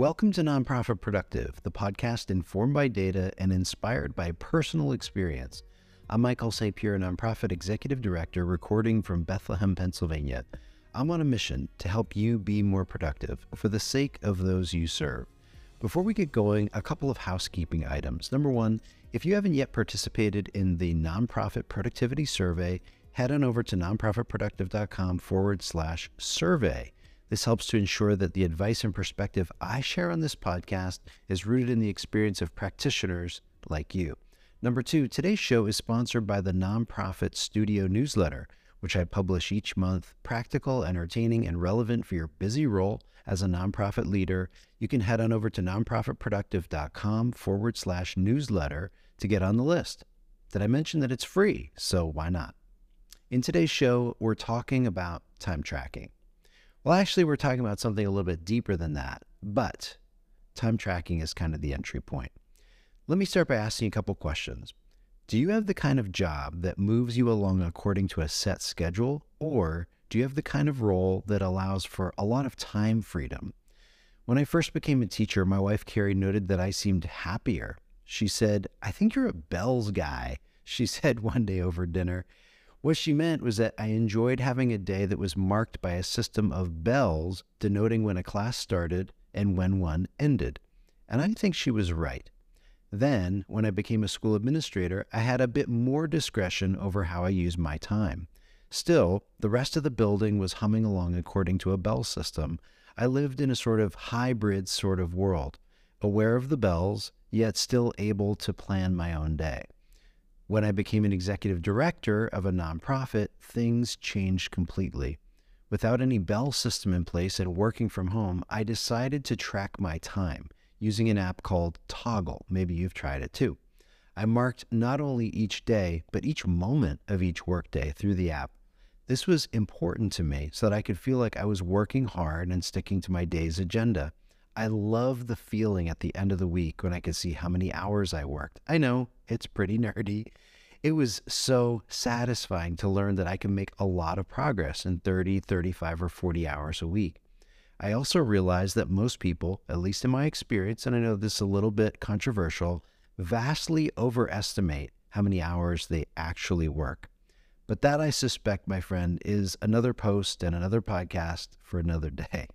Welcome to Nonprofit Productive, the podcast informed by data and inspired by personal experience. I'm Michael St. Pierre, Nonprofit Executive Director, recording from Bethlehem, Pennsylvania. I'm on a mission to help you be more productive for the sake of those you serve. Before we get going, a couple of housekeeping items. Number one, if you haven't yet participated in the Nonprofit Productivity Survey, head on over to nonprofitproductive.com forward slash survey. This helps to ensure that the advice and perspective I share on this podcast is rooted in the experience of practitioners like you. Number two, today's show is sponsored by the Nonprofit Studio newsletter, which I publish each month, practical, entertaining, and relevant for your busy role as a nonprofit leader. You can head on over to nonprofitproductive.com forward slash newsletter to get on the list. Did I mention that it's free? So why not? In today's show, we're talking about time tracking. Well, actually, we're talking about something a little bit deeper than that, but time tracking is kind of the entry point. Let me start by asking a couple questions. Do you have the kind of job that moves you along according to a set schedule, or do you have the kind of role that allows for a lot of time freedom? When I first became a teacher, my wife Carrie noted that I seemed happier. She said, I think you're a bells guy, she said one day over dinner. What she meant was that I enjoyed having a day that was marked by a system of bells denoting when a class started and when one ended. And I think she was right. Then, when I became a school administrator, I had a bit more discretion over how I used my time. Still, the rest of the building was humming along according to a bell system. I lived in a sort of hybrid sort of world, aware of the bells, yet still able to plan my own day. When I became an executive director of a nonprofit, things changed completely. Without any bell system in place and working from home, I decided to track my time using an app called Toggl. Maybe you've tried it too. I marked not only each day, but each moment of each workday through the app. This was important to me so that I could feel like I was working hard and sticking to my day's agenda. I love the feeling at the end of the week when I could see how many hours I worked. I know it's pretty nerdy. It was so satisfying to learn that I can make a lot of progress in 30, 35, or 40 hours a week. I also realized that most people, at least in my experience, and I know this is a little bit controversial, vastly overestimate how many hours they actually work. But that, I suspect, my friend, is another post and another podcast for another day.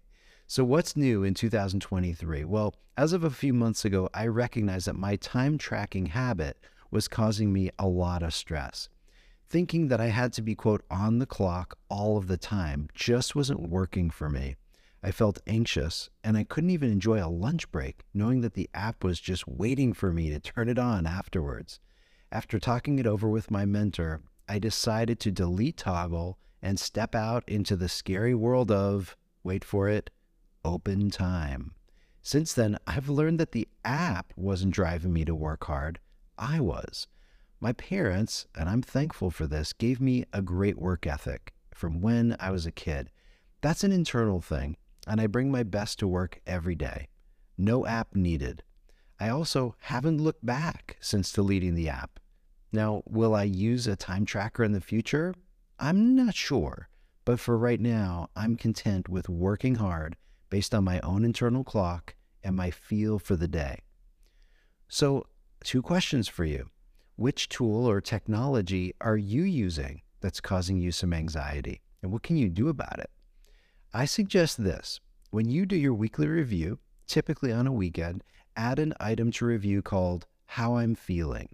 So, what's new in 2023? Well, as of a few months ago, I recognized that my time tracking habit was causing me a lot of stress. Thinking that I had to be, quote, on the clock all of the time just wasn't working for me. I felt anxious and I couldn't even enjoy a lunch break, knowing that the app was just waiting for me to turn it on afterwards. After talking it over with my mentor, I decided to delete Toggl and step out into the scary world of, wait for it, open time. Since then, I've learned that the app wasn't driving me to work hard, I was. My parents, and I'm thankful for this, gave me a great work ethic from when I was a kid. That's an internal thing, and I bring my best to work every day. No app needed. I also haven't looked back since deleting the app. Now, will I use a time tracker in the future? I'm not sure, but for right now, I'm content with working hard based on my own internal clock and my feel for the day. So, two questions for you. Which tool or technology are you using that's causing you some anxiety? And what can you do about it? I suggest this when you do your weekly review, typically on a weekend, add an item to review called How I'm Feeling.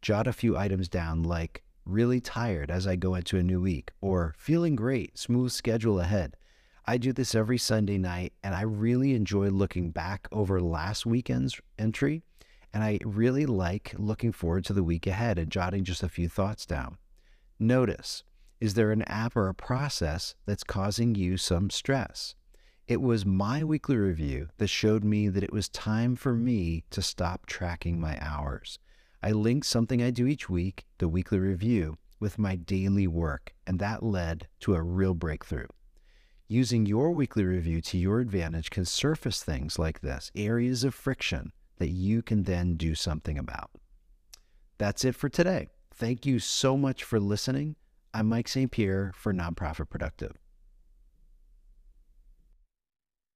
Jot a few items down like really tired as I go into a new week, or feeling great, smooth schedule ahead. I do this every Sunday night, and I really enjoy looking back over last weekend's entry. And I really like looking forward to the week ahead and jotting just a few thoughts down. Notice is there an app or a process that's causing you some stress? It was my weekly review that showed me that it was time for me to stop tracking my hours. I linked something I do each week, the weekly review, with my daily work, and that led to a real breakthrough. Using your weekly review to your advantage can surface things like this areas of friction that you can then do something about. That's it for today. Thank you so much for listening. I'm Mike St. Pierre for Nonprofit Productive.